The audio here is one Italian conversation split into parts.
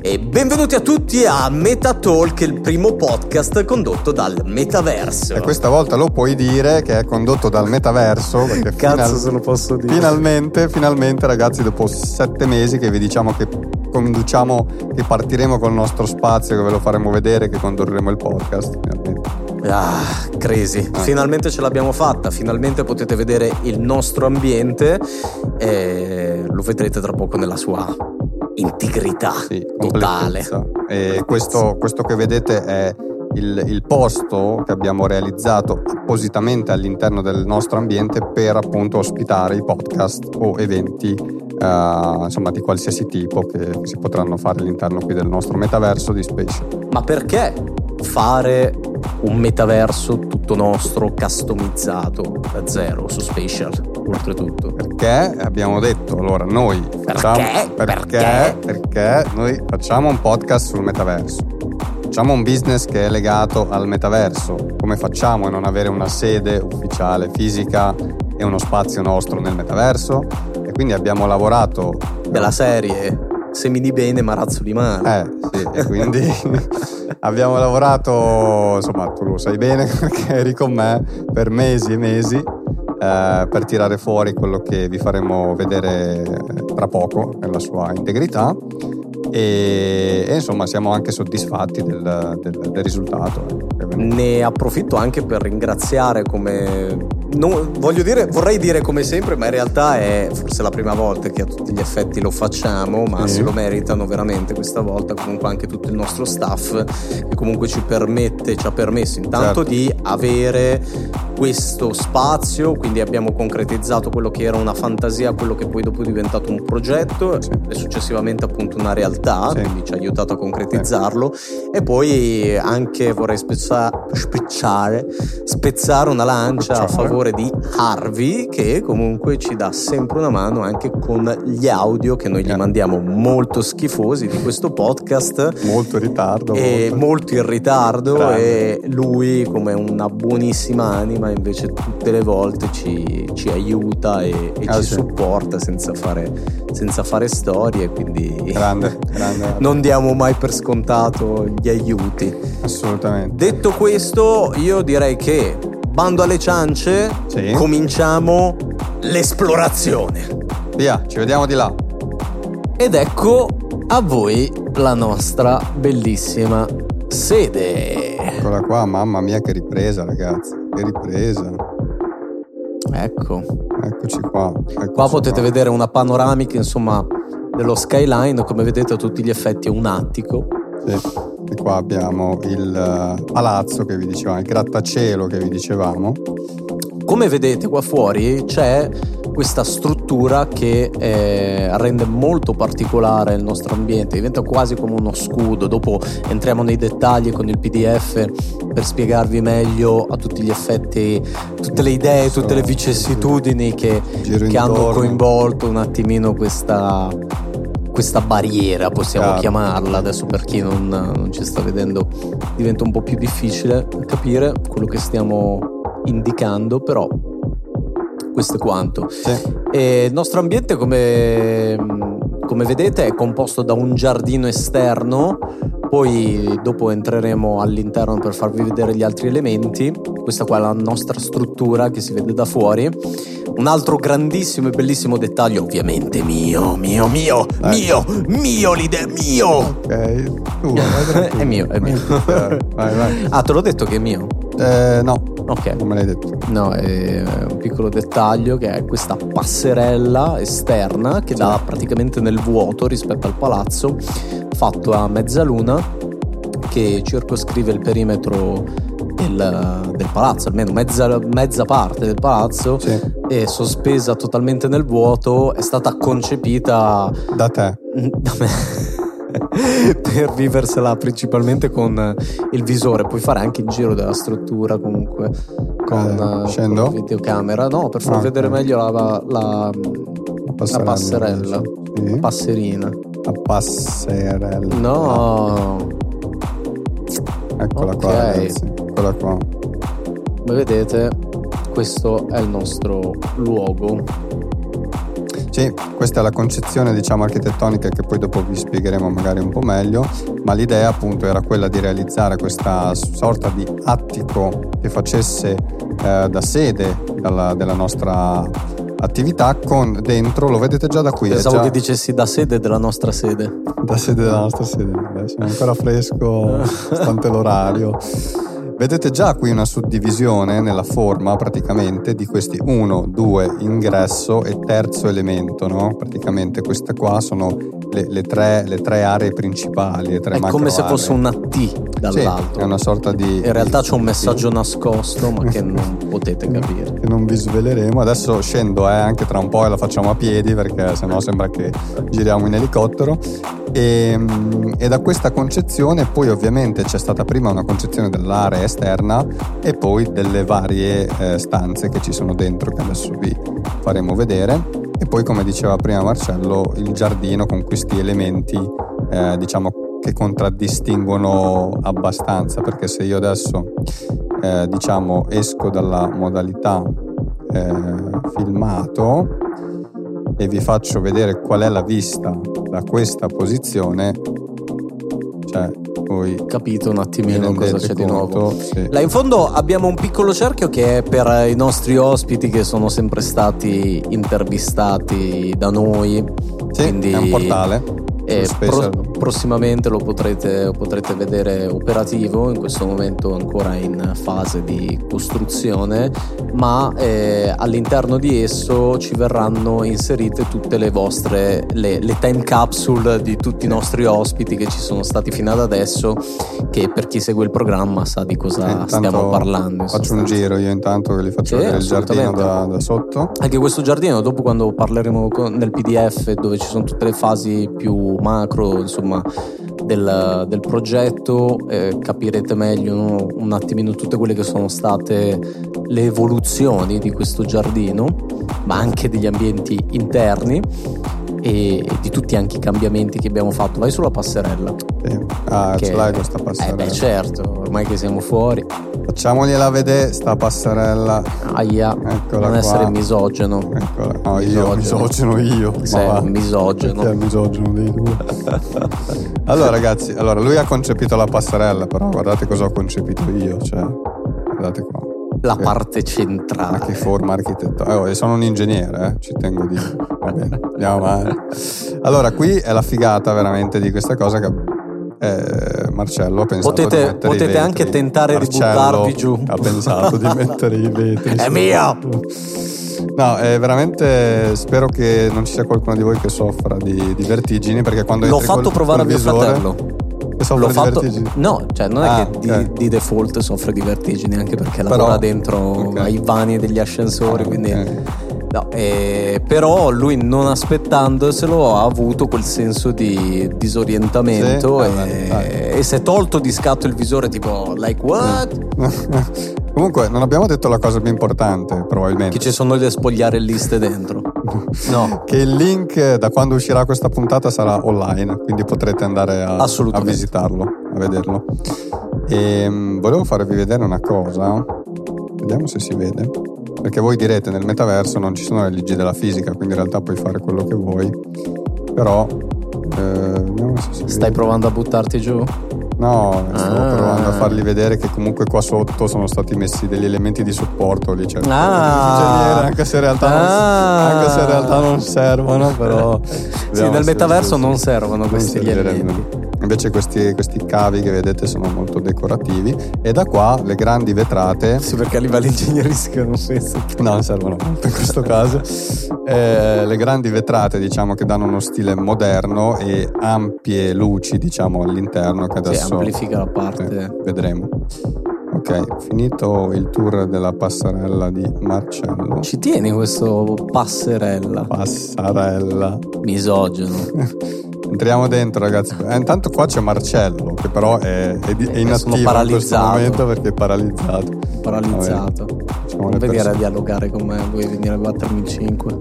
E benvenuti a tutti a MetaTalk, il primo podcast condotto dal metaverso. E questa volta lo puoi dire che è condotto dal metaverso. Perché Cazzo final- se lo posso dire. Finalmente, finalmente ragazzi, dopo sette mesi che vi diciamo che conduciamo, che partiremo col nostro spazio, che ve lo faremo vedere, che condurremo il podcast. Finalmente. Ah, crazy. Ah. Finalmente ce l'abbiamo fatta, finalmente potete vedere il nostro ambiente e lo vedrete tra poco nella sua integrità sì, totale. E questo, questo, che vedete è il, il, posto che abbiamo realizzato appositamente all'interno del nostro ambiente per appunto ospitare i podcast o eventi uh, insomma di qualsiasi tipo che si potranno fare all'interno qui del nostro metaverso di Spatial. Ma perché fare un metaverso tutto nostro, customizzato da zero su Spatial, oltretutto. Perché abbiamo detto, allora noi facciamo, perché? Perché? Perché noi facciamo un podcast sul metaverso. Facciamo un business che è legato al metaverso. Come facciamo a non avere una sede ufficiale fisica e uno spazio nostro nel metaverso? E quindi abbiamo lavorato della serie semini bene ma razzoli male. Eh, sì, e quindi abbiamo lavorato, insomma, tu lo sai bene perché eri con me per mesi e mesi eh, per tirare fuori quello che vi faremo vedere tra poco nella sua integrità e, e, insomma siamo anche soddisfatti del, del, del risultato. Ne approfitto anche per ringraziare come non, voglio dire, vorrei dire come sempre, ma in realtà è forse la prima volta che a tutti gli effetti lo facciamo, ma mm. se lo meritano veramente questa volta. Comunque anche tutto il nostro staff che comunque ci permette, ci ha permesso intanto certo. di avere questo spazio, quindi abbiamo concretizzato quello che era una fantasia, quello che poi dopo è diventato un progetto sì. e successivamente appunto una realtà, sì. quindi ci ha aiutato a concretizzarlo sì. e poi anche vorrei spezza- spezzare, spezzare una lancia a favore di Harvey che comunque ci dà sempre una mano anche con gli audio che noi gli mandiamo molto schifosi di questo podcast. Molto in ritardo. E molto, molto in ritardo Grande. e lui come una buonissima anima ma invece tutte le volte ci, ci aiuta e, e ah, ci sì. supporta senza fare, senza fare, storie, quindi grande, grande. non diamo mai per scontato gli aiuti. Assolutamente. Detto questo, io direi che bando alle ciance, sì. cominciamo l'esplorazione. Via, ci vediamo di là. Ed ecco a voi la nostra bellissima sede. Eccola qua, mamma mia che ripresa ragazzi che ripresa. Ecco. Eccoci qua. Eccoci qua potete qua. vedere una panoramica, insomma, dello skyline, come vedete a tutti gli effetti è un attico. Sì. E qua abbiamo il eh, palazzo che vi dicevamo, il grattacielo che vi dicevamo. Come vedete qua fuori c'è questa struttura che eh, rende molto particolare il nostro ambiente, diventa quasi come uno scudo. Dopo entriamo nei dettagli con il PDF per spiegarvi meglio a tutti gli effetti, tutte le idee, tutte le vicissitudini che, che hanno coinvolto un attimino questa, questa barriera, possiamo Chiaro. chiamarla. Adesso per chi non, non, ci sta vedendo diventa un po' più difficile capire quello che stiamo indicando, però questo è quanto. Sì. il nostro ambiente, come, come vedete, è composto da un giardino esterno poi dopo entreremo all'interno per farvi vedere gli altri elementi. Questa qua è la nostra struttura che si vede da fuori. Un altro grandissimo e bellissimo dettaglio, ovviamente mio, mio, mio, eh. mio, mio l'idea, mio. Ok, tu, è mio, è mio. vai, vai. Ah, te l'ho detto che è mio? Eh, no. Ok. Non me l'hai detto. No, è un piccolo dettaglio che è questa passerella esterna che sì. dà praticamente nel vuoto rispetto al palazzo, fatto a mezzaluna, che circoscrive il perimetro del, del palazzo, almeno mezza, mezza, parte del palazzo, sì. è sospesa totalmente nel vuoto, è stata concepita da te. Da me. per viversela principalmente con il visore. Puoi fare anche il giro della struttura comunque con, eh, scendo? videocamera. No, per far ah, vedere okay. meglio la, la, la, passerella. La. Sì. Passerina. La passerella. No. Eccola okay. qua, ragazzi. Eccola qua. Come vedete, questo è il nostro luogo Sì, questa è la concezione diciamo architettonica che poi dopo vi spiegheremo magari un po' meglio, ma l'idea appunto era quella di realizzare questa sorta di attico che facesse eh, da sede dalla, della nostra attività con dentro, lo vedete già da qui. Pensavo già... che dicessi da sede della nostra sede. Da sede della nostra sede, Beh, sono ancora fresco, stante l'orario. Vedete già qui una suddivisione nella forma praticamente di questi 1, 2, ingresso e terzo elemento, no? Praticamente queste qua sono le, le, tre, le tre, aree principali. Le tre è come se fosse una T dall'alto. Sì, è una sorta di... In realtà c'è un messaggio nascosto ma che non potete capire. Che non vi sveleremo. Adesso scendo eh, anche tra un po' e la facciamo a piedi perché sennò sembra che giriamo in elicottero. E, ehm, e da questa concezione poi ovviamente c'è stata prima una concezione dell'area esterna e poi delle varie eh, stanze che ci sono dentro che adesso vi faremo vedere. E poi come diceva prima Marcello il giardino con questi elementi eh, diciamo che contraddistinguono abbastanza perché se io adesso eh, diciamo esco dalla modalità eh, filmato e vi faccio vedere qual è la vista da questa posizione cioè poi capito un attimino cosa c'è conto, di nuovo. Sì. Là in fondo abbiamo un piccolo cerchio che è per i nostri ospiti che sono sempre stati intervistati da noi. Sì, Quindi è un portale. E pro- prossimamente lo potrete, lo potrete, vedere operativo, in questo momento ancora in fase di costruzione, ma eh, all'interno di esso ci verranno inserite tutte le vostre, le, le, time capsule di tutti i nostri ospiti che ci sono stati fino ad adesso, che per chi segue il programma sa di cosa eh, stiamo parlando. Faccio un giro io intanto che li faccio sì, vedere il giardino da, da, sotto. Anche questo giardino, dopo quando parleremo nel PDF dove ci sono tutte le fasi più macro insomma, del, del progetto eh, capirete meglio un attimino tutte quelle che sono state le evoluzioni di questo giardino ma anche degli ambienti interni e, e di tutti anche i cambiamenti che abbiamo fatto. Vai sulla passerella. Sì. ah che, ce l'hai questa passerella eh beh certo ormai che siamo fuori Facciamogliela vedere sta passerella. Aia, Eccola non qua. essere misogeno. Eccola. No, io, misogeno io. Sei un misogeno. Perché è misogeno dei due. allora ragazzi, allora lui ha concepito la passerella, però guardate cosa ho concepito io, cioè, guardate qua. La che, parte centrale. Ma che forma architettonica. Oh, sono un ingegnere, eh? ci tengo a dire. Va bene, andiamo avanti. Allora, qui è la figata veramente di questa cosa che eh, Marcello ha pensato potete, di potete anche tentare di buttarvi giù. ha pensato di mettere i vetri è mio! No è veramente spero che non ci sia qualcuno di voi che soffra di, di vertigini perché quando l'ho fatto col, provare a mio fratello. L'ho fatto, no, cioè non ah, è che okay. di, di, default soffre di vertigini anche perché Però, lavora dentro okay. ai vani degli ascensori ah, quindi okay No, eh, però lui non aspettandoselo ha avuto quel senso di disorientamento sì, e, eh, e, si è tolto di scatto il visore tipo like what? Comunque non abbiamo detto la cosa più importante probabilmente. Che ci sono le spogliare liste dentro. no. Che il link da quando uscirà questa puntata sarà online, quindi potrete andare a, a visitarlo, a vederlo. E, ehm, volevo farvi vedere una cosa, vediamo se si vede. Perché voi direte nel metaverso non ci sono le leggi della fisica, quindi in realtà puoi fare quello che vuoi. Però... Eh, Stai vede. provando a buttarti giù? No, stavo ah. provando a fargli vedere che comunque qua sotto sono stati messi degli elementi di supporto lì, cioè, ah. anche, se in realtà non, ah. anche se in realtà non servono, però sì, nel metaverso non servono questi elementi. Invece questi, questi, cavi che vedete sono molto decorativi e da qua le grandi vetrate... Sì, perché a livello ingegneristico non penso. No, non servono molto in questo caso. Eh, le grandi vetrate diciamo che danno uno stile moderno e ampie luci diciamo all'interno che adesso... Sì, amplifica la parte. Eh, vedremo. Ok, finito il tour della passerella di Marcello. Ci tieni questo passerella? Passarella. Misogeno. Entriamo dentro, ragazzi. Eh, intanto qua c'è Marcello, che però è, è, è inattivo in questo momento perché è paralizzato. Paralizzato. Non venire a dialogare con me, vuoi venire a battermi in 5.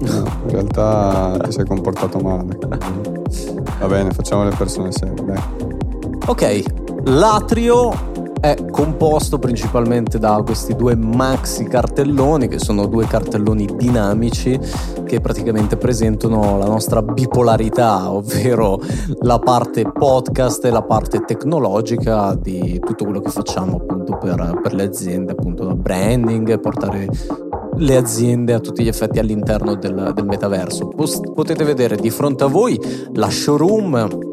No, in realtà ti sei comportato male. Va bene, facciamo le persone serie. Dai. Ok, l'atrio è composto principalmente da questi due maxi cartelloni, che sono due cartelloni dinamici che praticamente presentano la nostra bipolarità, ovvero la parte podcast e la parte tecnologica di tutto quello che facciamo appunto per, per le aziende, appunto da branding, portare le aziende a tutti gli effetti all'interno del, del metaverso. Potete vedere di fronte a voi la showroom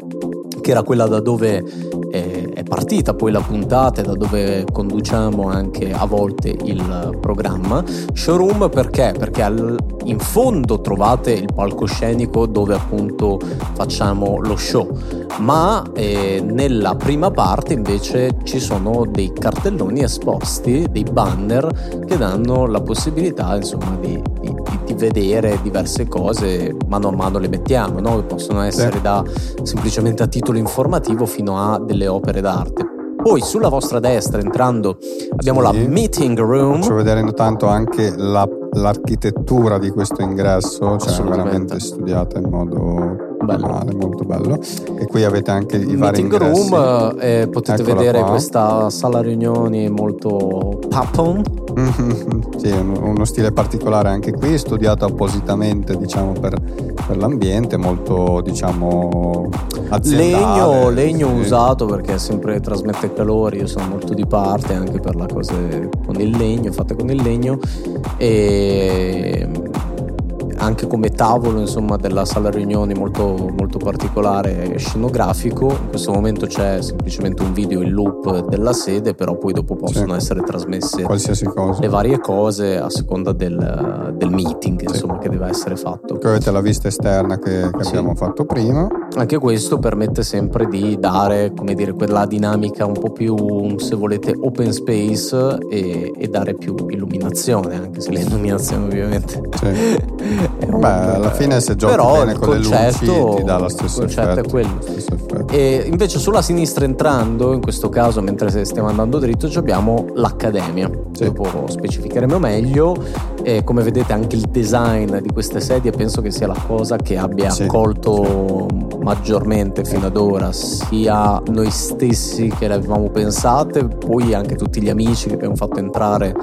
che era quella da dove è partita poi la puntata da dove conduciamo anche a volte il programma. Showroom perché? Perché al, in fondo trovate il palcoscenico dove appunto facciamo lo show, ma eh, nella prima parte invece ci sono dei cartelloni esposti, dei banner che danno la possibilità insomma di, di, di vedere diverse cose, mano a mano le mettiamo, no? possono essere da semplicemente a titolo informativo fino a delle opere d'arte. Poi sulla vostra destra, entrando, abbiamo sì. la meeting room. Faccio vedere intanto anche la, l'architettura di questo ingresso, cioè veramente studiata in modo bello. Male, molto bello. E qui avete anche i vari meeting room, eh, potete Eccola vedere qua. questa sala riunioni molto papon. sì, uno stile particolare anche qui, studiato appositamente diciamo per, per l'ambiente, molto diciamo aziendale. Legno, legno sì. usato perché sempre trasmette calore, io sono molto di parte anche per le cose con il legno, fatte con il legno e anche come tavolo insomma, della sala riunioni molto, molto particolare e scenografico. In questo momento c'è semplicemente un video in loop della sede, però poi dopo possono sì. essere trasmesse le varie cose a seconda del, del meeting sì. insomma, che deve essere fatto. Qui avete la vista esterna che, che sì. abbiamo fatto prima. Anche questo permette sempre di dare come dire, quella dinamica un po' più, se volete, open space e, e dare più illuminazione, anche se l'illuminazione ovviamente Beh, alla fine se giochi Però bene con concetto, le luci ti dà lo stesso il concetto effetto. è quello. Effetto. E invece sulla sinistra entrando, in questo caso mentre stiamo andando dritto, abbiamo l'accademia. Sì. Dopo specificheremo meglio. E come vedete anche il design di queste sedie penso che sia la cosa che abbia sì. accolto sì. maggiormente fino ad ora, sia noi stessi che le avevamo pensate, poi anche tutti gli amici che abbiamo fatto entrare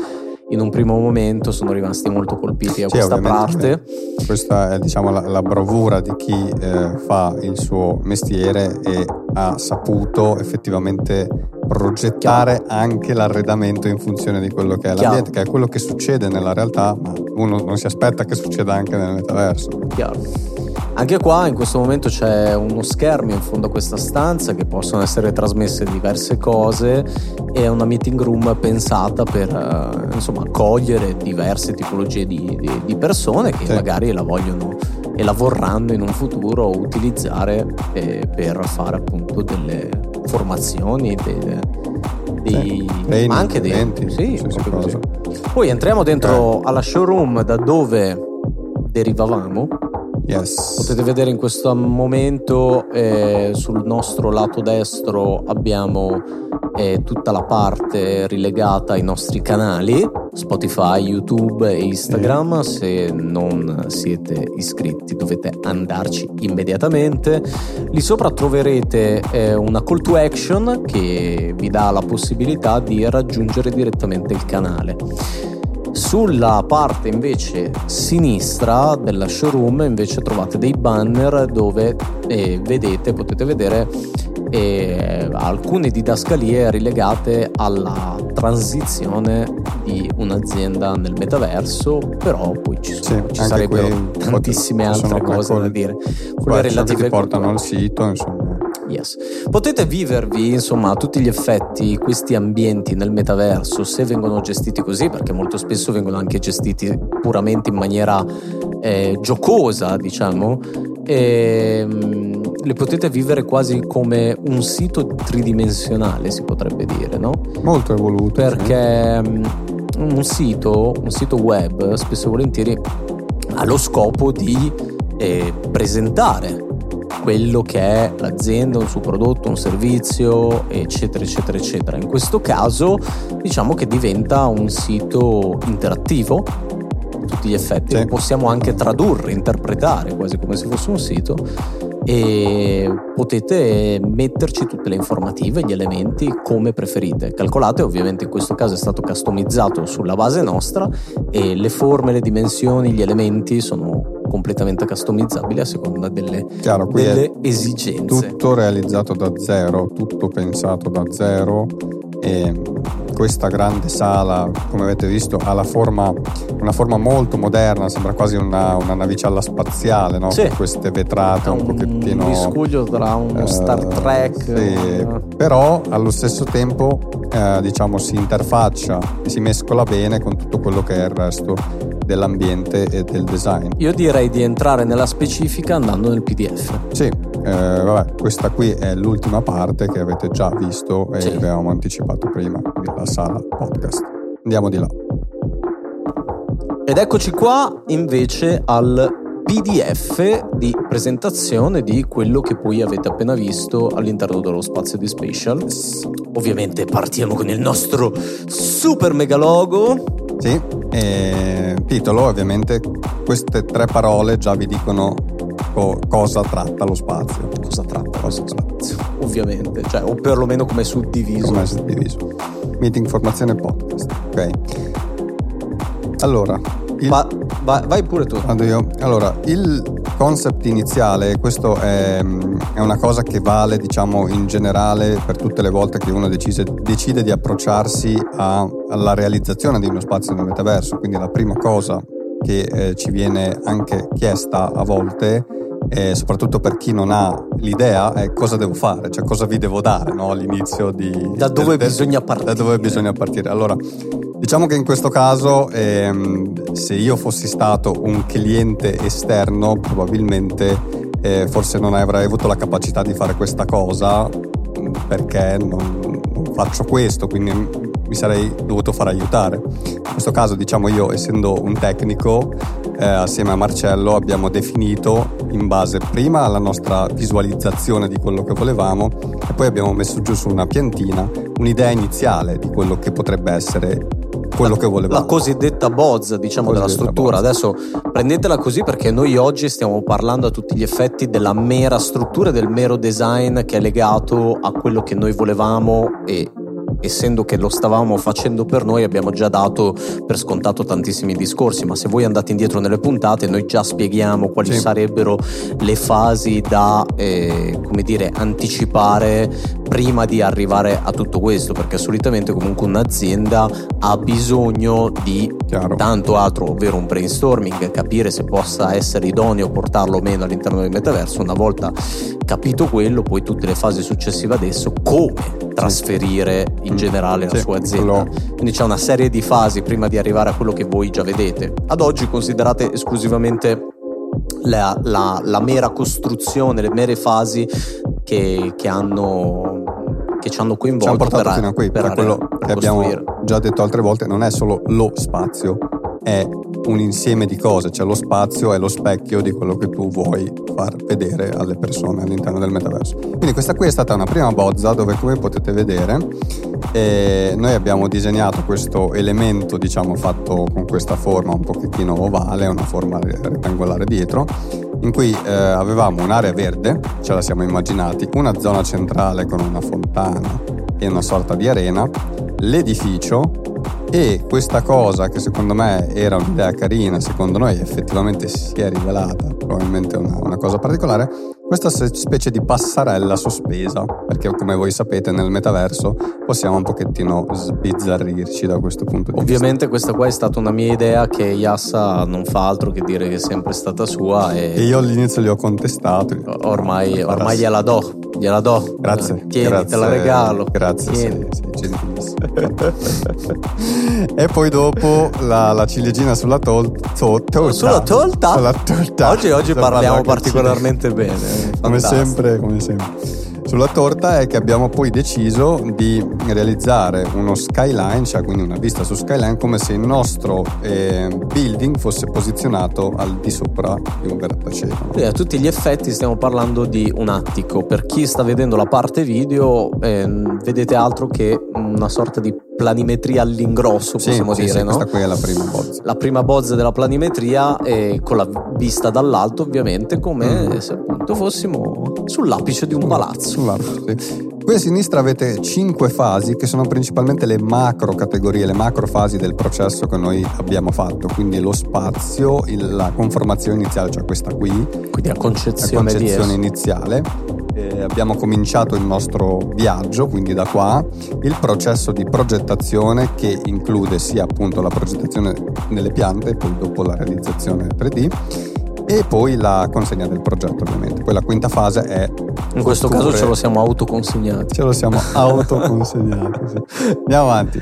in un primo momento sono rimasti molto colpiti a sì, questa parte. Questa è diciamo, la, la, bravura di chi eh, fa il suo mestiere e ha saputo effettivamente progettare Chiaro. anche l'arredamento in funzione di quello che è Chiaro. l'ambiente, che è quello che succede nella realtà, ma uno non si aspetta che succeda anche nel metaverso. Chiaro. Anche qua in questo momento c'è uno schermo in fondo a questa stanza che possono essere trasmesse diverse cose e è una meeting room pensata per uh, insomma accogliere diverse tipologie di, di, di persone che sì. magari la vogliono e la vorranno in un futuro utilizzare eh, per fare appunto delle formazioni, delle, dei, sì, ma anche dei eventi, sì, Poi entriamo dentro eh. alla showroom da dove derivavamo Yes. Potete vedere in questo momento eh, sul nostro lato destro abbiamo eh, tutta la parte rilegata ai nostri canali Spotify, YouTube e Instagram. Eh. Se non siete iscritti dovete andarci immediatamente. Lì sopra troverete eh, una call to action che vi dà la possibilità di raggiungere direttamente il canale. Sulla parte invece sinistra della showroom invece trovate dei banner dove eh, vedete, potete vedere eh, alcune didascalie rilegate alla transizione di un'azienda nel metaverso, però poi ci, sono, sì, ci sarebbero tantissime altre cose da dire. Quelle relative che portano al sito, insomma. Yes. Potete vivervi, insomma, a tutti gli effetti questi ambienti nel metaverso se vengono gestiti così, perché molto spesso vengono anche gestiti puramente in maniera eh, giocosa, diciamo. E, um, li potete vivere quasi come un sito tridimensionale, si potrebbe dire, no? Molto evoluto. Perché sì. um, un, sito, un sito web, spesso e volentieri, ha lo scopo di eh, presentare quello che è l'azienda, un suo prodotto, un servizio, eccetera, eccetera, eccetera. In questo caso diciamo che diventa un sito interattivo a tutti gli effetti, sì. possiamo anche tradurre, interpretare quasi come se fosse un sito e potete metterci tutte le informative, gli elementi come preferite. Calcolate, ovviamente in questo caso è stato customizzato sulla base nostra e le forme, le dimensioni, gli elementi sono completamente customizzabili a seconda delle, Chiaro, delle esigenze. Tutto realizzato da zero, tutto pensato da zero e questa grande sala, come avete visto, ha forma, una forma molto moderna, sembra quasi una, una navicella spaziale, no? Sì. Con queste vetrate un, un pochettino... Un miscuglio tra uno uh, Star Trek... Sì. Però allo stesso tempo eh, diciamo si interfaccia, si mescola bene con tutto quello che è il resto dell'ambiente e del design. Io direi di entrare nella specifica andando nel PDF. Sì, eh, vabbè, questa qui è l'ultima parte che avete già visto e sì. avevamo anticipato prima, la sala podcast. Andiamo di là. Ed eccoci qua invece al PDF di presentazione di quello che poi avete appena visto all'interno dello spazio di Spatial. Ovviamente partiamo con il nostro super mega logo. Sì, titolo ovviamente queste tre parole già vi dicono co- cosa tratta lo spazio. Cosa tratta cosa lo spazio? Ovviamente, cioè, o perlomeno come è suddiviso. Come è suddiviso. Meeting, formazione, podcast. Ok. Allora, il... Va, va, vai pure tu. Vado io. Allora, il concept iniziale, questo è, è, una cosa che vale, diciamo, in generale per tutte le volte che uno decise, decide di approcciarsi a, alla realizzazione di uno spazio nel metaverso. Quindi la prima cosa che eh, ci viene anche chiesta a volte e soprattutto per chi non ha l'idea è cosa devo fare, cioè cosa vi devo dare no? all'inizio di... Da dove del, bisogna partire. Da dove bisogna partire. Allora, diciamo che in questo caso ehm, se io fossi stato un cliente esterno probabilmente eh, forse non avrei avuto la capacità di fare questa cosa perché non, non faccio questo, quindi mi sarei dovuto far aiutare. In questo caso, diciamo io, essendo un tecnico, eh, assieme a Marcello abbiamo definito in base prima alla nostra visualizzazione di quello che volevamo e poi abbiamo messo giù su una piantina un'idea iniziale di quello che potrebbe essere quello la, che volevamo. La cosiddetta bozza, diciamo, della struttura. Bozza. Adesso prendetela così perché noi oggi stiamo parlando a tutti gli effetti della mera struttura, del mero design che è legato a quello che noi volevamo e essendo che lo stavamo facendo per noi abbiamo già dato per scontato tantissimi discorsi, ma se voi andate indietro nelle puntate noi già spieghiamo quali sì. sarebbero le fasi da, eh, come dire, anticipare prima di arrivare a tutto questo, perché solitamente comunque un'azienda ha bisogno di Chiaro. tanto altro, ovvero un brainstorming, capire se possa essere idoneo portarlo o meno all'interno del metaverso, una volta capito quello, poi tutte le fasi successive adesso, come trasferire in generale la sua azienda. Quindi c'è una serie di fasi prima di arrivare a quello che voi già vedete. Ad oggi considerate esclusivamente la, la, la mera costruzione, le mere fasi che, che hanno che ci hanno coinvolto. Ci hanno portato per, fino a qui, per, per quello per che abbiamo già detto altre volte, non è solo lo spazio, è un insieme di cose, cioè lo spazio è lo specchio di quello che tu vuoi far vedere alle persone all'interno del metaverso. Quindi questa qui è stata una prima bozza dove come potete vedere eh, noi abbiamo disegnato questo elemento diciamo fatto con questa forma un pochettino ovale, una forma rettangolare dietro in cui eh, avevamo un'area verde, ce la siamo immaginati, una zona centrale con una fontana e una sorta di arena, l'edificio e questa cosa che secondo me era un'idea carina, secondo noi effettivamente si è rivelata probabilmente una, una cosa particolare, questa specie di passarella sospesa, perché come voi sapete nel metaverso possiamo un pochettino sbizzarrirci da questo punto di Ovviamente vista. Ovviamente questa qua è stata una mia idea che Yassa non fa altro che dire che è sempre stata sua e, e io all'inizio li ho contestati. Ormai, ormai gliela do, gliela do. Grazie. Tieni, grazie, te la regalo. Grazie, sei, sei gentilissimo. e poi dopo la, la ciliegina sulla tol- to- torta. Sulla torta? Sulla torta. Oggi, oggi parliamo particolarmente bene come sempre, come sempre. Sulla torta è che abbiamo poi deciso di realizzare uno skyline, cioè quindi una vista su skyline, come se il nostro eh, building fosse posizionato al di sopra di un grattacielo. Quindi a tutti gli effetti stiamo parlando di un attico. Per chi sta vedendo la parte video, eh, vedete altro che una sorta di planimetria all'ingrosso, possiamo sì, dire. Sì, no? questa qui è la prima bozza. La prima bozza della planimetria, eh, con la vista dall'alto, ovviamente, come mm. se appunto fossimo sull'apice di un palazzo. Sull'apice, sì. Qui a sinistra avete cinque fasi che sono principalmente le macro categorie, le macro fasi del processo che noi abbiamo fatto, quindi lo spazio, il, la conformazione iniziale, cioè questa qui, quindi la concezione, la concezione iniziale. Eh, abbiamo cominciato il nostro viaggio, quindi da qua, il processo di progettazione che include sia appunto la progettazione nelle piante, poi dopo la realizzazione 3D e poi la consegna del progetto ovviamente. Poi la quinta fase è... In questo caso ce lo siamo autoconsegnati. Ce lo siamo autoconsegnati. sì. Andiamo avanti.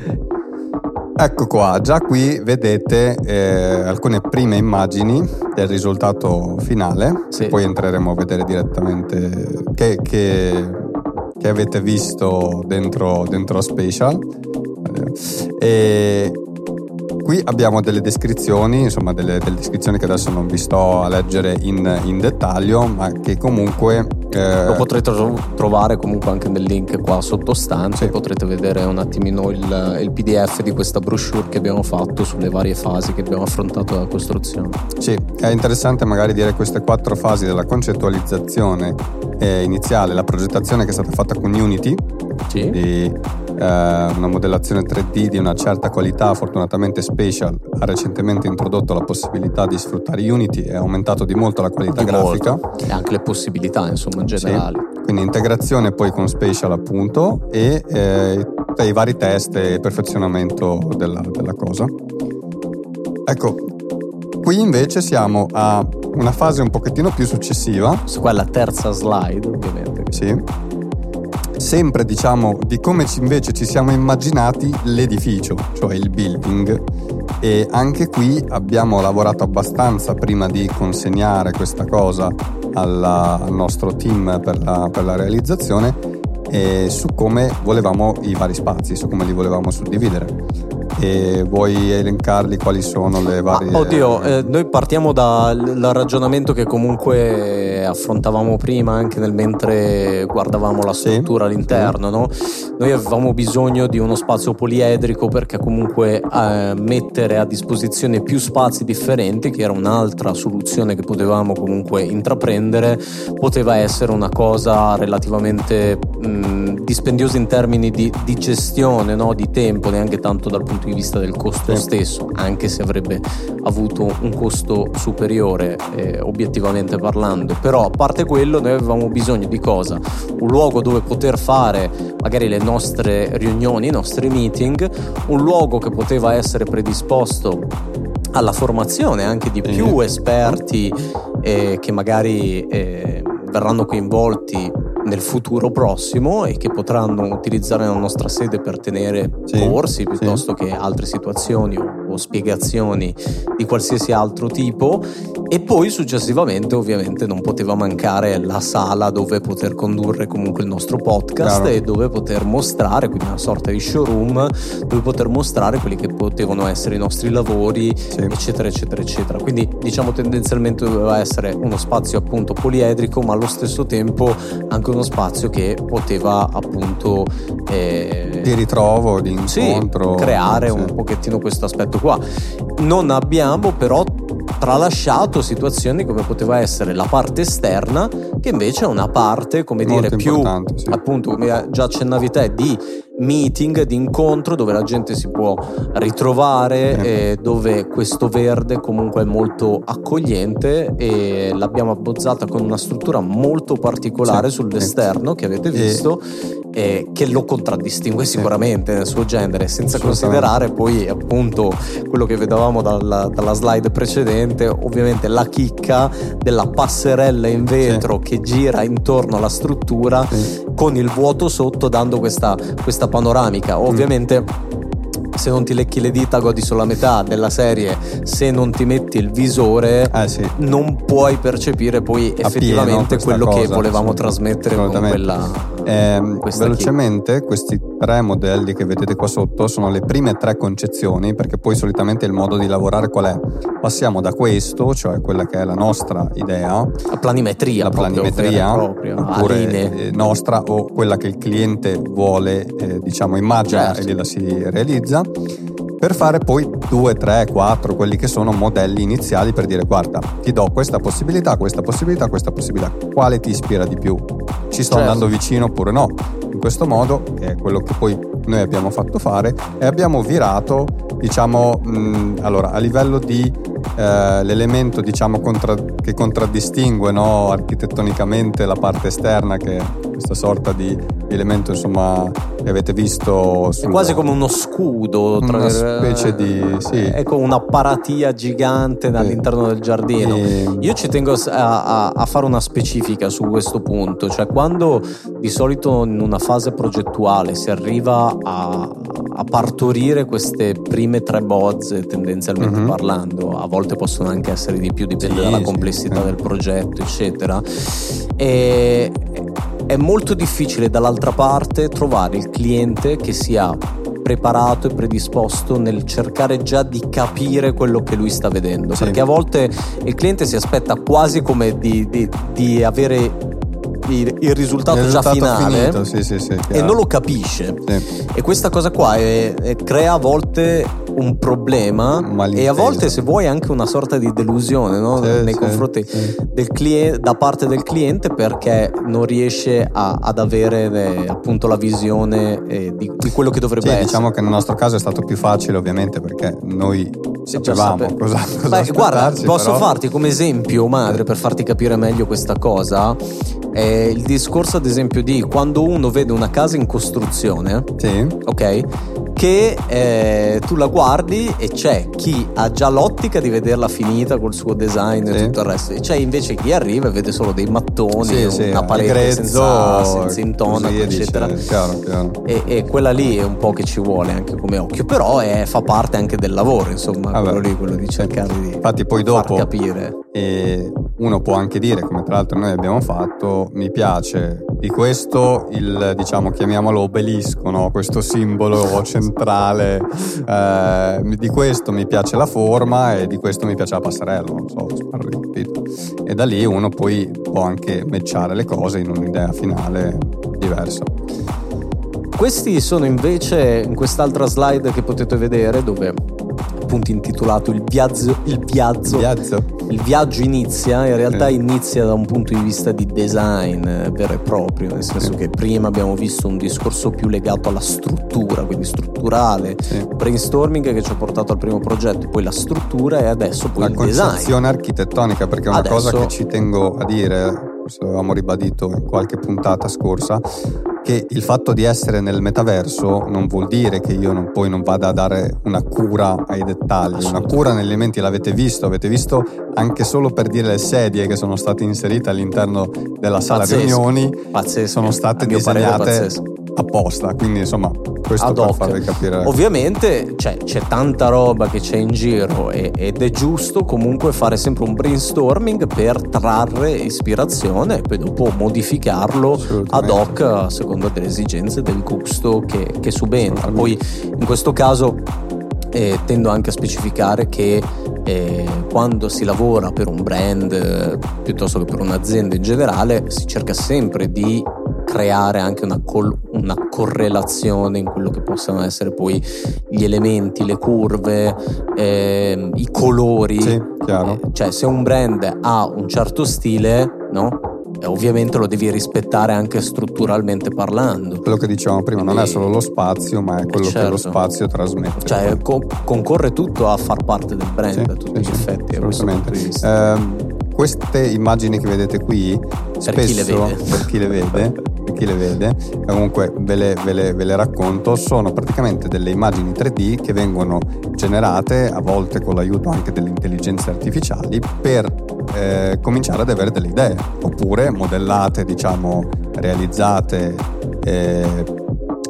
Ecco qua, già qui vedete eh, alcune prime immagini del risultato finale, sì. poi entreremo a vedere direttamente che, che, che avete visto dentro, dentro Spatial. E Qui abbiamo delle descrizioni, insomma delle, delle, descrizioni che adesso non vi sto a leggere in, in dettaglio, ma che comunque... Eh... Lo potrete trovare comunque anche nel link qua sottostante, sì. potrete vedere un attimino il, il, PDF di questa brochure che abbiamo fatto sulle varie fasi che abbiamo affrontato la costruzione. Sì, è interessante magari dire queste quattro fasi della concettualizzazione eh, iniziale, la progettazione che è stata fatta con Unity, sì. di una modellazione 3D di una certa qualità, fortunatamente Spatial ha recentemente introdotto la possibilità di sfruttare Unity e ha aumentato di molto la qualità di grafica. Molto. E anche le possibilità, insomma, in generale. Sì. Quindi integrazione poi con Spatial appunto e eh, i vari test e perfezionamento della, della cosa. Ecco, qui invece siamo a una fase un pochettino più successiva. Su quella terza slide, ovviamente. Sì sempre diciamo di come invece ci siamo immaginati l'edificio, cioè il building. E anche qui abbiamo lavorato abbastanza prima di consegnare questa cosa alla, al nostro team per la, per la realizzazione su come volevamo i vari spazi, su come li volevamo suddividere e vuoi elencarli quali sono le varie... Ah, oddio, eh, noi partiamo dal, ragionamento che comunque affrontavamo prima anche nel mentre guardavamo la struttura sì, all'interno, sì. no? Noi avevamo bisogno di uno spazio poliedrico perché comunque eh, mettere a disposizione più spazi differenti, che era un'altra soluzione che potevamo comunque intraprendere, poteva essere una cosa relativamente mh, dispendiosa in termini di, di gestione, no? di tempo, neanche tanto dal punto punto di vista del costo stesso, anche se avrebbe avuto un costo superiore eh, obiettivamente parlando. Però a parte quello noi avevamo bisogno di cosa? Un luogo dove poter fare magari le nostre riunioni, i nostri meeting, un luogo che poteva essere predisposto alla formazione anche di più esperti eh, che magari eh, verranno coinvolti nel futuro prossimo e che potranno utilizzare la nostra sede per tenere sì, corsi piuttosto sì. che altre situazioni o, o, spiegazioni di qualsiasi altro tipo e poi successivamente ovviamente non poteva mancare la sala dove poter condurre comunque il nostro podcast Chiaro. e dove poter mostrare, quindi una sorta di showroom dove poter mostrare quelli che potevano essere i nostri lavori sì. eccetera eccetera eccetera quindi diciamo tendenzialmente doveva essere uno spazio appunto poliedrico ma allo stesso tempo anche uno spazio che poteva appunto eh, di ritrovo, di incontro, sì, creare sì. un pochettino questo aspetto qua. Non abbiamo però tralasciato situazioni come poteva essere la parte esterna, che invece è una parte, come Molto dire, più sì. appunto, come già accennavi te, di meeting, di incontro dove la gente si può ritrovare, eh. dove questo verde comunque è molto accogliente e l'abbiamo abbozzata con una struttura molto particolare sì. sull'esterno che avete visto. E eh, che lo contraddistingue sicuramente nel suo genere, senza considerare poi appunto quello che vedevamo dalla, dalla, slide precedente, ovviamente la chicca della passerella in vetro sì. che gira intorno alla struttura sì. con il vuoto sotto dando questa, questa panoramica. Ovviamente mm se non ti lecchi le dita godi solo la metà della serie, se non ti metti il visore eh, sì. non puoi percepire poi effettivamente quello cosa, che volevamo trasmettere con quella... Eh, velocemente chi. questi tre modelli che vedete qua sotto sono le prime tre concezioni perché poi solitamente il modo di lavorare qual è? Passiamo da questo, cioè quella che è la nostra idea, la planimetria, la planimetria proprio, oppure eh, nostra o quella che il cliente vuole, eh, diciamo immagina certo. e gliela si realizza per fare poi due, tre, quattro, quelli che sono modelli iniziali per dire guarda, ti do questa possibilità, questa possibilità, questa possibilità, quale ti ispira di più? Ci sto certo. andando vicino oppure no? In questo modo, che è quello che poi noi abbiamo fatto fare, e abbiamo virato, diciamo, mh, allora, a livello di eh, l'elemento diciamo, contra- che contraddistingue no, architettonicamente la parte esterna che questa sorta di elemento insomma che avete visto sul, è quasi come uno scudo tra una specie di sì. ecco un'apparatia gigante all'interno del giardino e... io ci tengo a, a, a, fare una specifica su questo punto cioè quando di solito in una fase progettuale si arriva a, a partorire queste prime tre bozze tendenzialmente mm-hmm. parlando a volte possono anche essere di più dipende sì, dalla complessità sì. del progetto eccetera e è molto difficile dall'altra parte trovare il cliente che sia preparato e predisposto nel cercare già di capire quello che lui sta vedendo. Sì. Perché a volte il cliente si aspetta quasi come di, di, di avere il, il risultato, il risultato già finale sì, sì, sì, e non lo capisce. E questa cosa qua è, è, crea a volte un problema e a volte se vuoi anche una sorta di delusione no? nei confronti del cliente, da parte del cliente perché non riesce a, ad avere eh, appunto la visione eh, di, di, quello che dovrebbe essere. Diciamo che nel nostro caso è stato più facile ovviamente perché noi sapevamo cosa, cosa Beh, Guarda, posso però... farti come esempio madre per farti capire meglio questa cosa è il discorso ad esempio di quando uno vede una casa in costruzione, sì. ok? Che eh, tu la guardi e c'è chi ha già l'ottica di vederla finita col suo design sì. e tutto il resto, e c'è invece chi arriva e vede solo dei mattoni, sì, sì, una parete grezzo, senza, senza intonaco, eccetera. Dice, chiaro, chiaro. E, e, quella lì è un po' che ci vuole anche come occhio, però è, fa parte anche del lavoro, insomma, Vabbè. quello lì, quello di cercare di Infatti poi dopo, far capire. E uno può anche dire, come tra l'altro noi abbiamo fatto, mi piace di questo il, diciamo, chiamiamolo obelisco, no? questo simbolo centrale, eh, di questo mi piace la forma e di questo mi piace la passerella, non so, spero di capito. E da lì uno poi può anche matchare le cose in un'idea finale diversa. Questi sono invece in quest'altra slide che potete vedere dove appunto intitolato Il viaggio, il viaggio, viaggio. il viaggio inizia, in realtà eh. inizia da un punto di vista di design eh, vero e proprio, nel senso eh. che prima abbiamo visto un discorso più legato alla struttura, quindi strutturale, sì. brainstorming che ci ha portato al primo progetto, poi la struttura e adesso poi la il design. La concezione architettonica, perché è una adesso... cosa che ci tengo a dire, forse avevamo ribadito in qualche puntata scorsa, che il fatto di essere nel metaverso non vuol dire che io non, poi non vada a dare una cura ai dettagli, una cura negli elementi l'avete visto, avete visto anche solo per dire le sedie che sono state inserite all'interno della sala pazzesco, riunioni pazzesco, sono state disegnate apposta, quindi insomma questo Ad per hoc. farvi capire. Ovviamente cioè, c'è tanta roba che c'è in giro e, ed è giusto comunque fare sempre un brainstorming per trarre ispirazione e poi dopo modificarlo ad hoc a seconda delle esigenze del gusto che, che subentra. Poi in questo caso eh, tendo anche a specificare che eh, quando si lavora per un brand eh, piuttosto che per un'azienda in generale si cerca sempre di creare anche una, col- una, correlazione in quello che possano essere poi gli elementi, le curve, eh, i colori. Sì, chiaro. Eh, cioè, se un brand ha un certo stile, no? E ovviamente lo devi rispettare anche strutturalmente parlando. Quello che dicevamo prima Quindi, non è solo lo spazio, ma è quello certo. che lo certo. spazio trasmette. Cioè, co- concorre tutto a far parte del brand sì, a tutti sì, gli effetti. Assolutamente. Eh, queste immagini che vedete qui, per spesso, chi le vede, per chi le vede, per chi le vede comunque ve le, ve, le, ve le, racconto, sono praticamente delle immagini 3D che vengono generate a volte con l'aiuto anche delle intelligenze artificiali per eh, cominciare ad avere delle idee, oppure modellate, diciamo, realizzate eh,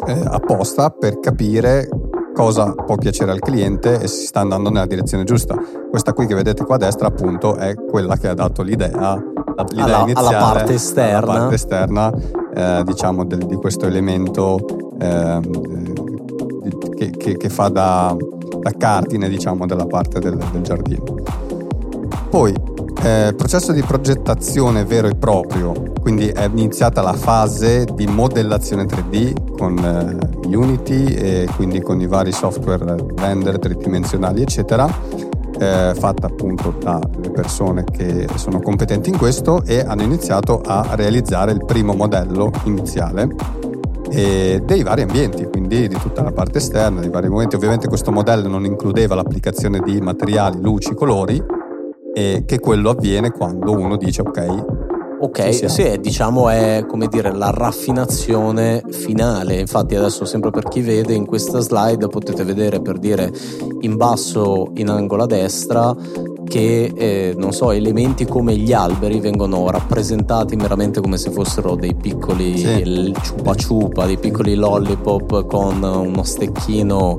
eh, apposta per capire cosa può piacere al cliente e si sta andando nella direzione giusta. Questa qui che vedete qua a destra appunto è quella che ha dato l'idea, l'idea alla, iniziale alla parte esterna, alla parte esterna eh, diciamo del, di questo elemento eh, che, che, che, fa da, da, cardine diciamo della parte del, del giardino. Poi Eh, processo di progettazione vero e proprio, quindi è iniziata la fase di modellazione 3D con eh, Unity e quindi con i vari software render tridimensionali eccetera, eh, fatta appunto dalle persone che sono competenti in questo e hanno iniziato a realizzare il primo modello iniziale dei vari ambienti, quindi di tutta la parte esterna, dei vari momenti. Ovviamente questo modello non includeva l'applicazione di materiali, luci, colori, e che quello avviene quando uno dice ok. Ok, sì, diciamo è come dire la raffinazione finale. Infatti, adesso, sempre per chi vede, in questa slide potete vedere per dire in basso in angolo a destra che eh, non so, elementi come gli alberi vengono rappresentati meramente come se fossero dei piccoli sì. ciupa ciupa, dei piccoli lollipop con uno stecchino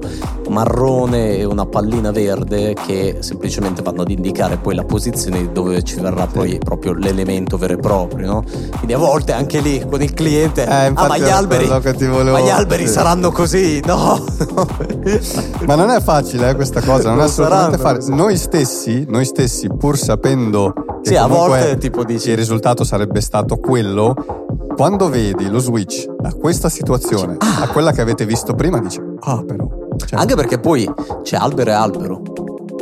marrone e una pallina verde che semplicemente vanno ad indicare poi la posizione dove ci verrà poi sì. proprio l'elemento vero e proprio, no? Quindi a volte anche lì con il cliente, eh, ah ma gli alberi, volevo... ma gli alberi sì. saranno così, no? ma non è facile eh, questa cosa, non, non è assolutamente facile. Noi stessi, noi stessi, pur sapendo che sì, a volte tipo dici... il risultato sarebbe stato quello, quando vedi lo switch da questa situazione ah. a quella che avete visto prima, dici, ah però... Cioè... Anche perché poi c'è albero e albero.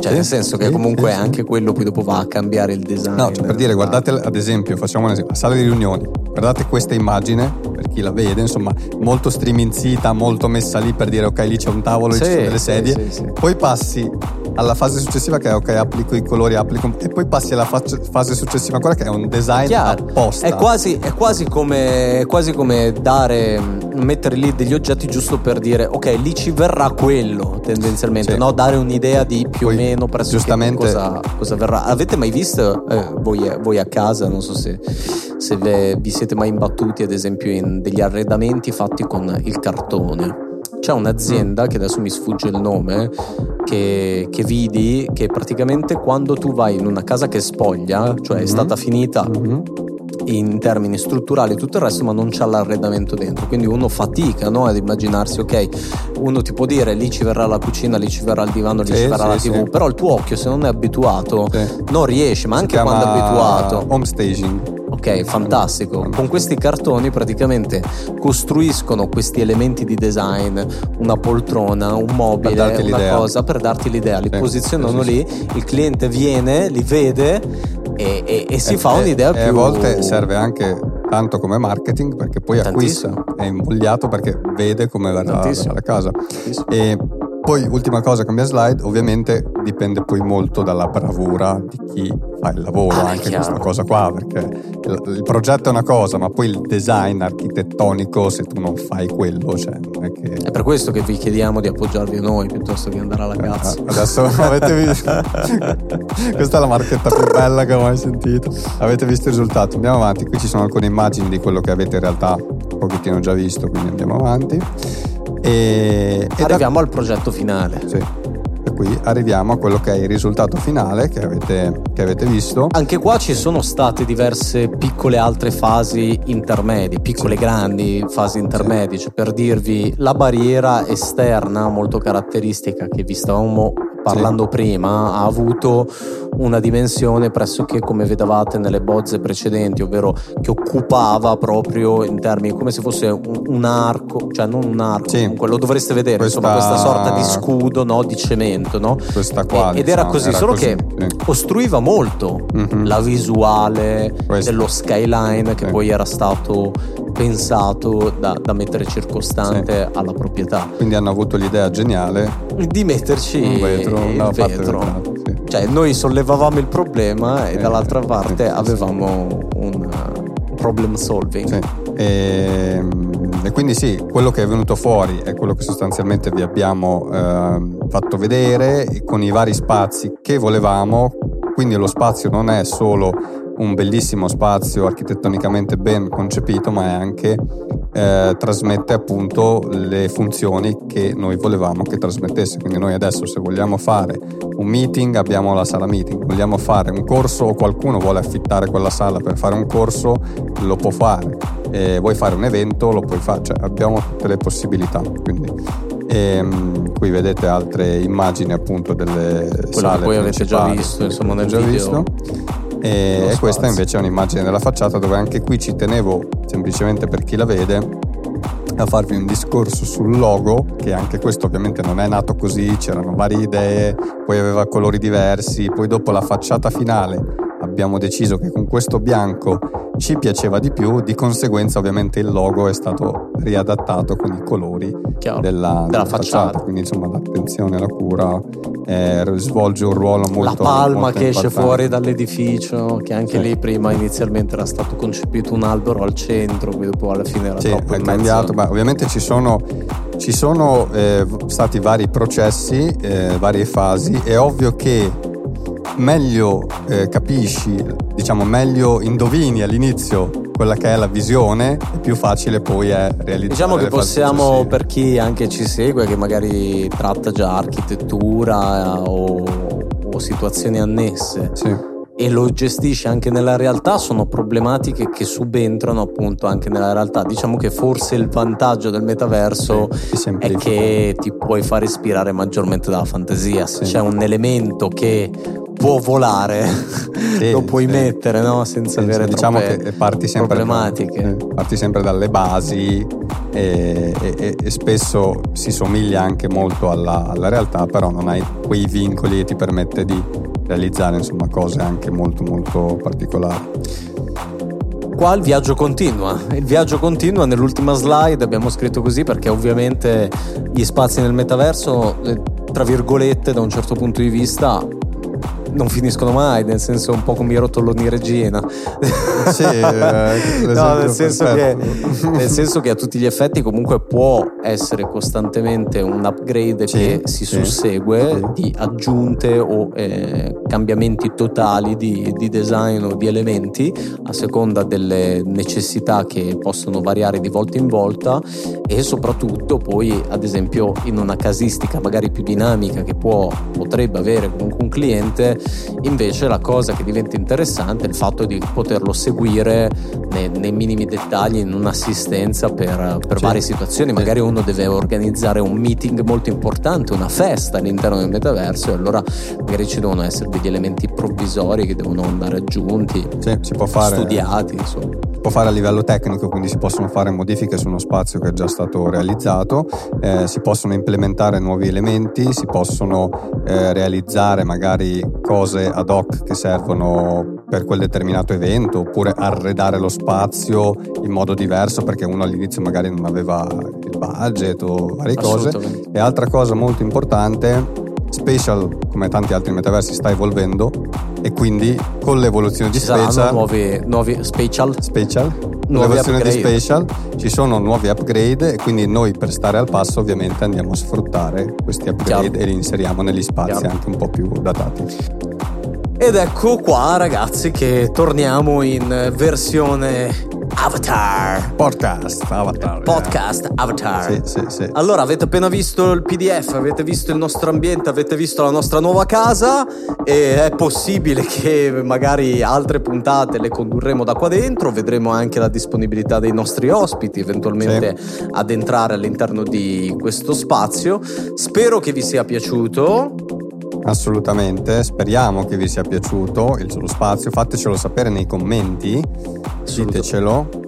Cioè, sì, nel senso che comunque sì, anche quello poi dopo va a cambiare il design. No, cioè per dire, guardate ad esempio, facciamo un esempio, la sala di riunioni, guardate questa immagine, per chi la vede, insomma, molto streaminzita, molto messa lì per dire ok, lì c'è un tavolo, sì, ci sono delle sedie, poi passi alla fase successiva che è ok, applico i colori, applico e poi passi alla fase successiva ancora che è un design Chiaro. apposta. È quasi, è quasi come, quasi come dare, mettere lì degli oggetti giusto per dire ok, lì ci verrà quello tendenzialmente, sì. no? Dare un'idea di più poi, o meno presso giustamente cosa, cosa, verrà. Avete mai visto eh, voi, voi, a casa, non so se, se vi siete mai imbattuti ad esempio in degli arredamenti fatti con il cartone? C'è un'azienda, che adesso mi sfugge il nome, che, che, vidi che praticamente quando tu vai in una casa che spoglia, cioè mm-hmm. è stata finita mm-hmm. In termini strutturali e tutto il resto, ma non c'è l'arredamento dentro. Quindi uno fatica no, ad immaginarsi, ok, uno ti può dire lì ci verrà la cucina, lì ci verrà il divano, lì sì, ci verrà sì, la TV, sì. però il tuo occhio se non è abituato non riesce, ma anche quando è abituato. Home staging. Ok, fantastico. Con questi cartoni praticamente costruiscono questi elementi di design, una poltrona, un mobile, una l'idea. cosa per darti l'idea. Li posizionano lì, il cliente viene, li vede e, e, e si e, fa un'idea più... E a volte serve anche tanto come marketing perché poi Tantissimo. acquista, è invogliato perché vede come verrà la casa. Tantissimo. E poi, ultima cosa, cambia slide, ovviamente dipende poi molto dalla bravura di chi fa il lavoro, ah, anche questa cosa qua, perché il, progetto è una cosa, ma poi il design architettonico, se tu non fai quello, cioè non è che... È per questo che vi chiediamo di appoggiarvi a noi piuttosto che andare alla cazzo. Eh, adesso avete visto... questa è la marchetta più bella che ho mai sentito. Avete visto il risultato, andiamo avanti, qui ci sono alcune immagini di quello che avete in realtà un pochettino già visto, quindi andiamo avanti. E, arriviamo da... al progetto finale. Sì. E qui arriviamo a quello che è il risultato finale che avete, che avete visto. Anche qua ci sono state diverse piccole altre fasi intermedie, piccole sì. grandi fasi intermedie, sì. cioè per dirvi la barriera esterna molto caratteristica che vi stavamo parlando sì. prima, ha avuto una dimensione pressoché come vedevate nelle bozze precedenti, ovvero che occupava proprio in termini come se fosse un, un arco, cioè non un arco, sì. comunque lo dovreste vedere, questa... insomma questa sorta di scudo no, di cemento, no? Questa qua, e, ed era così, era solo così, che sì. ostruiva molto mm-hmm. la visuale Questo. dello skyline che poi era stato pensato da, da mettere circostante sì. alla proprietà. Quindi hanno avuto l'idea geniale di metterci un vetro, il vetro. Sì. Cioè noi sollevavamo il problema e eh, dall'altra parte sì, avevamo un problem solving. E, ehm, e, quindi sì, quello che è venuto fuori è quello che sostanzialmente vi abbiamo eh, fatto vedere con i vari spazi che volevamo. Quindi lo spazio non è solo un bellissimo spazio architettonicamente ben concepito, ma è anche eh, trasmette appunto le funzioni che noi volevamo che trasmettesse. Quindi noi adesso se vogliamo fare un meeting abbiamo la sala meeting, vogliamo fare un corso o qualcuno vuole affittare quella sala per fare un corso, lo può fare. E vuoi fare un evento, lo puoi fare, cioè abbiamo tutte le possibilità. Quindi e, ehm, qui vedete altre immagini appunto delle Quello sale che poi avete già visto insomma nel già video visto E, e questa invece è un'immagine della facciata dove anche qui ci tenevo, semplicemente per chi la vede, a farvi un discorso sul logo, che anche questo ovviamente non è nato così, c'erano varie idee, poi aveva colori diversi, poi dopo la facciata finale abbiamo deciso che con questo bianco ci piaceva di più, di conseguenza ovviamente il logo è stato riadattato con i colori Chiaro, della, della facciata. facciata. Quindi insomma l'attenzione, la cura eh, svolge un ruolo molto La palma molto che esce fuori dall'edificio, che anche sì. lì prima inizialmente era stato concepito un albero al centro, poi dopo alla fine era sì, troppo è cambiato, ma ovviamente ci sono, ci sono eh, stati vari processi, eh, varie fasi, è ovvio che meglio eh, capisci, diciamo meglio indovini all'inizio quella che è la visione, più facile poi è realizzare. Diciamo che possiamo, per chi anche ci segue, che magari tratta già architettura o, o situazioni annesse. Sì e lo gestisce anche nella realtà sono problematiche che subentrano appunto anche nella realtà. Diciamo che forse il vantaggio del metaverso sì, è che ti puoi far ispirare maggiormente dalla fantasia. Se sì. c'è un elemento che può volare, sì, lo puoi mettere no? senza avere diciamo che parti sempre, problematiche. Parti sempre dalle basi e, e, e, spesso si somiglia anche molto alla, alla realtà, però non hai quei vincoli che ti permette di realizzare insomma, cose anche molto molto particolari. Qua il viaggio continua, il viaggio continua, nell'ultima slide abbiamo scritto così perché ovviamente gli spazi nel metaverso, eh, tra virgolette, da un certo punto di vista non finiscono mai, nel senso un po' come i rotoloni Regina. Sì, eh, no, nel senso, che, nel senso, che, a tutti gli effetti comunque può essere costantemente un upgrade sì, che si sì, sussegue sì. di aggiunte o eh, cambiamenti totali di, di, design o di elementi a seconda delle necessità che possono variare di volta in volta e soprattutto poi ad esempio in una casistica magari più dinamica che può, potrebbe avere comunque un cliente Invece la cosa che diventa interessante è il fatto di poterlo seguire nei, nei minimi dettagli in un'assistenza per, per sì. varie situazioni. Magari uno deve organizzare un meeting molto importante, una festa all'interno del metaverso e allora magari ci devono essere degli elementi provvisori che devono andare aggiunti, sì, si può fare, studiati. Insomma. Può fare a livello tecnico, quindi si possono fare modifiche su uno spazio che è già stato realizzato, eh, si possono implementare nuovi elementi, si possono eh, realizzare magari cose ad hoc che servono per quel determinato evento oppure arredare lo spazio in modo diverso perché uno all'inizio magari non aveva il budget o varie cose. E altra cosa molto importante Spatial, come tanti altri metaversi, sta evolvendo e quindi con l'evoluzione di ci Spatial... nuovi, nuovi Spatial? Spatial. l'evoluzione upgrade. di Spatial ci sono nuovi upgrade e quindi noi per stare al passo ovviamente andiamo a sfruttare questi upgrade Chiaro. e li inseriamo negli spazi Chiaro. anche un po' più datati. Ed ecco qua ragazzi che torniamo in versione Avatar. Podcast Avatar. Podcast Avatar. Sì, sì, sì. Allora, avete appena visto il PDF, avete visto il nostro ambiente, avete visto la nostra nuova casa e è possibile che magari altre puntate le condurremo da qua dentro, vedremo anche la disponibilità dei nostri ospiti eventualmente sì. ad entrare all'interno di questo spazio. Spero che vi sia piaciuto. Assolutamente, speriamo che vi sia piaciuto il lo spazio, fatecelo sapere nei commenti, ditecelo.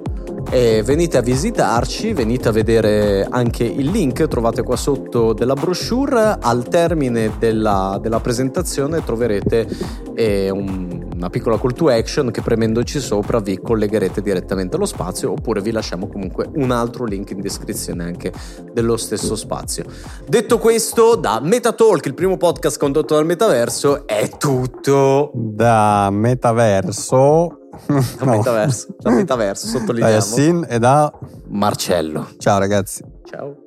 E venite a visitarci, venite a vedere anche il link, trovate qua sotto della brochure, al termine della, della presentazione troverete eh, un una piccola call to action che premendoci sopra vi collegherete direttamente allo spazio oppure vi lasciamo comunque un altro link in descrizione anche dello stesso spazio. Detto questo, da Metatalk, il primo podcast condotto dal metaverso, è tutto. Da metaverso da no. metaverso, da metaverso, sottolineiamo. Da Yassin e da Marcello. Ciao ragazzi. Ciao.